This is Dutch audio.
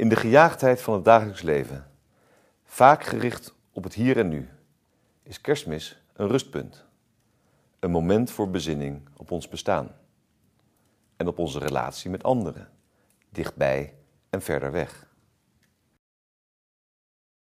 In de gejaagdheid van het dagelijks leven, vaak gericht op het hier en nu, is kerstmis een rustpunt. Een moment voor bezinning op ons bestaan. En op onze relatie met anderen, dichtbij en verder weg.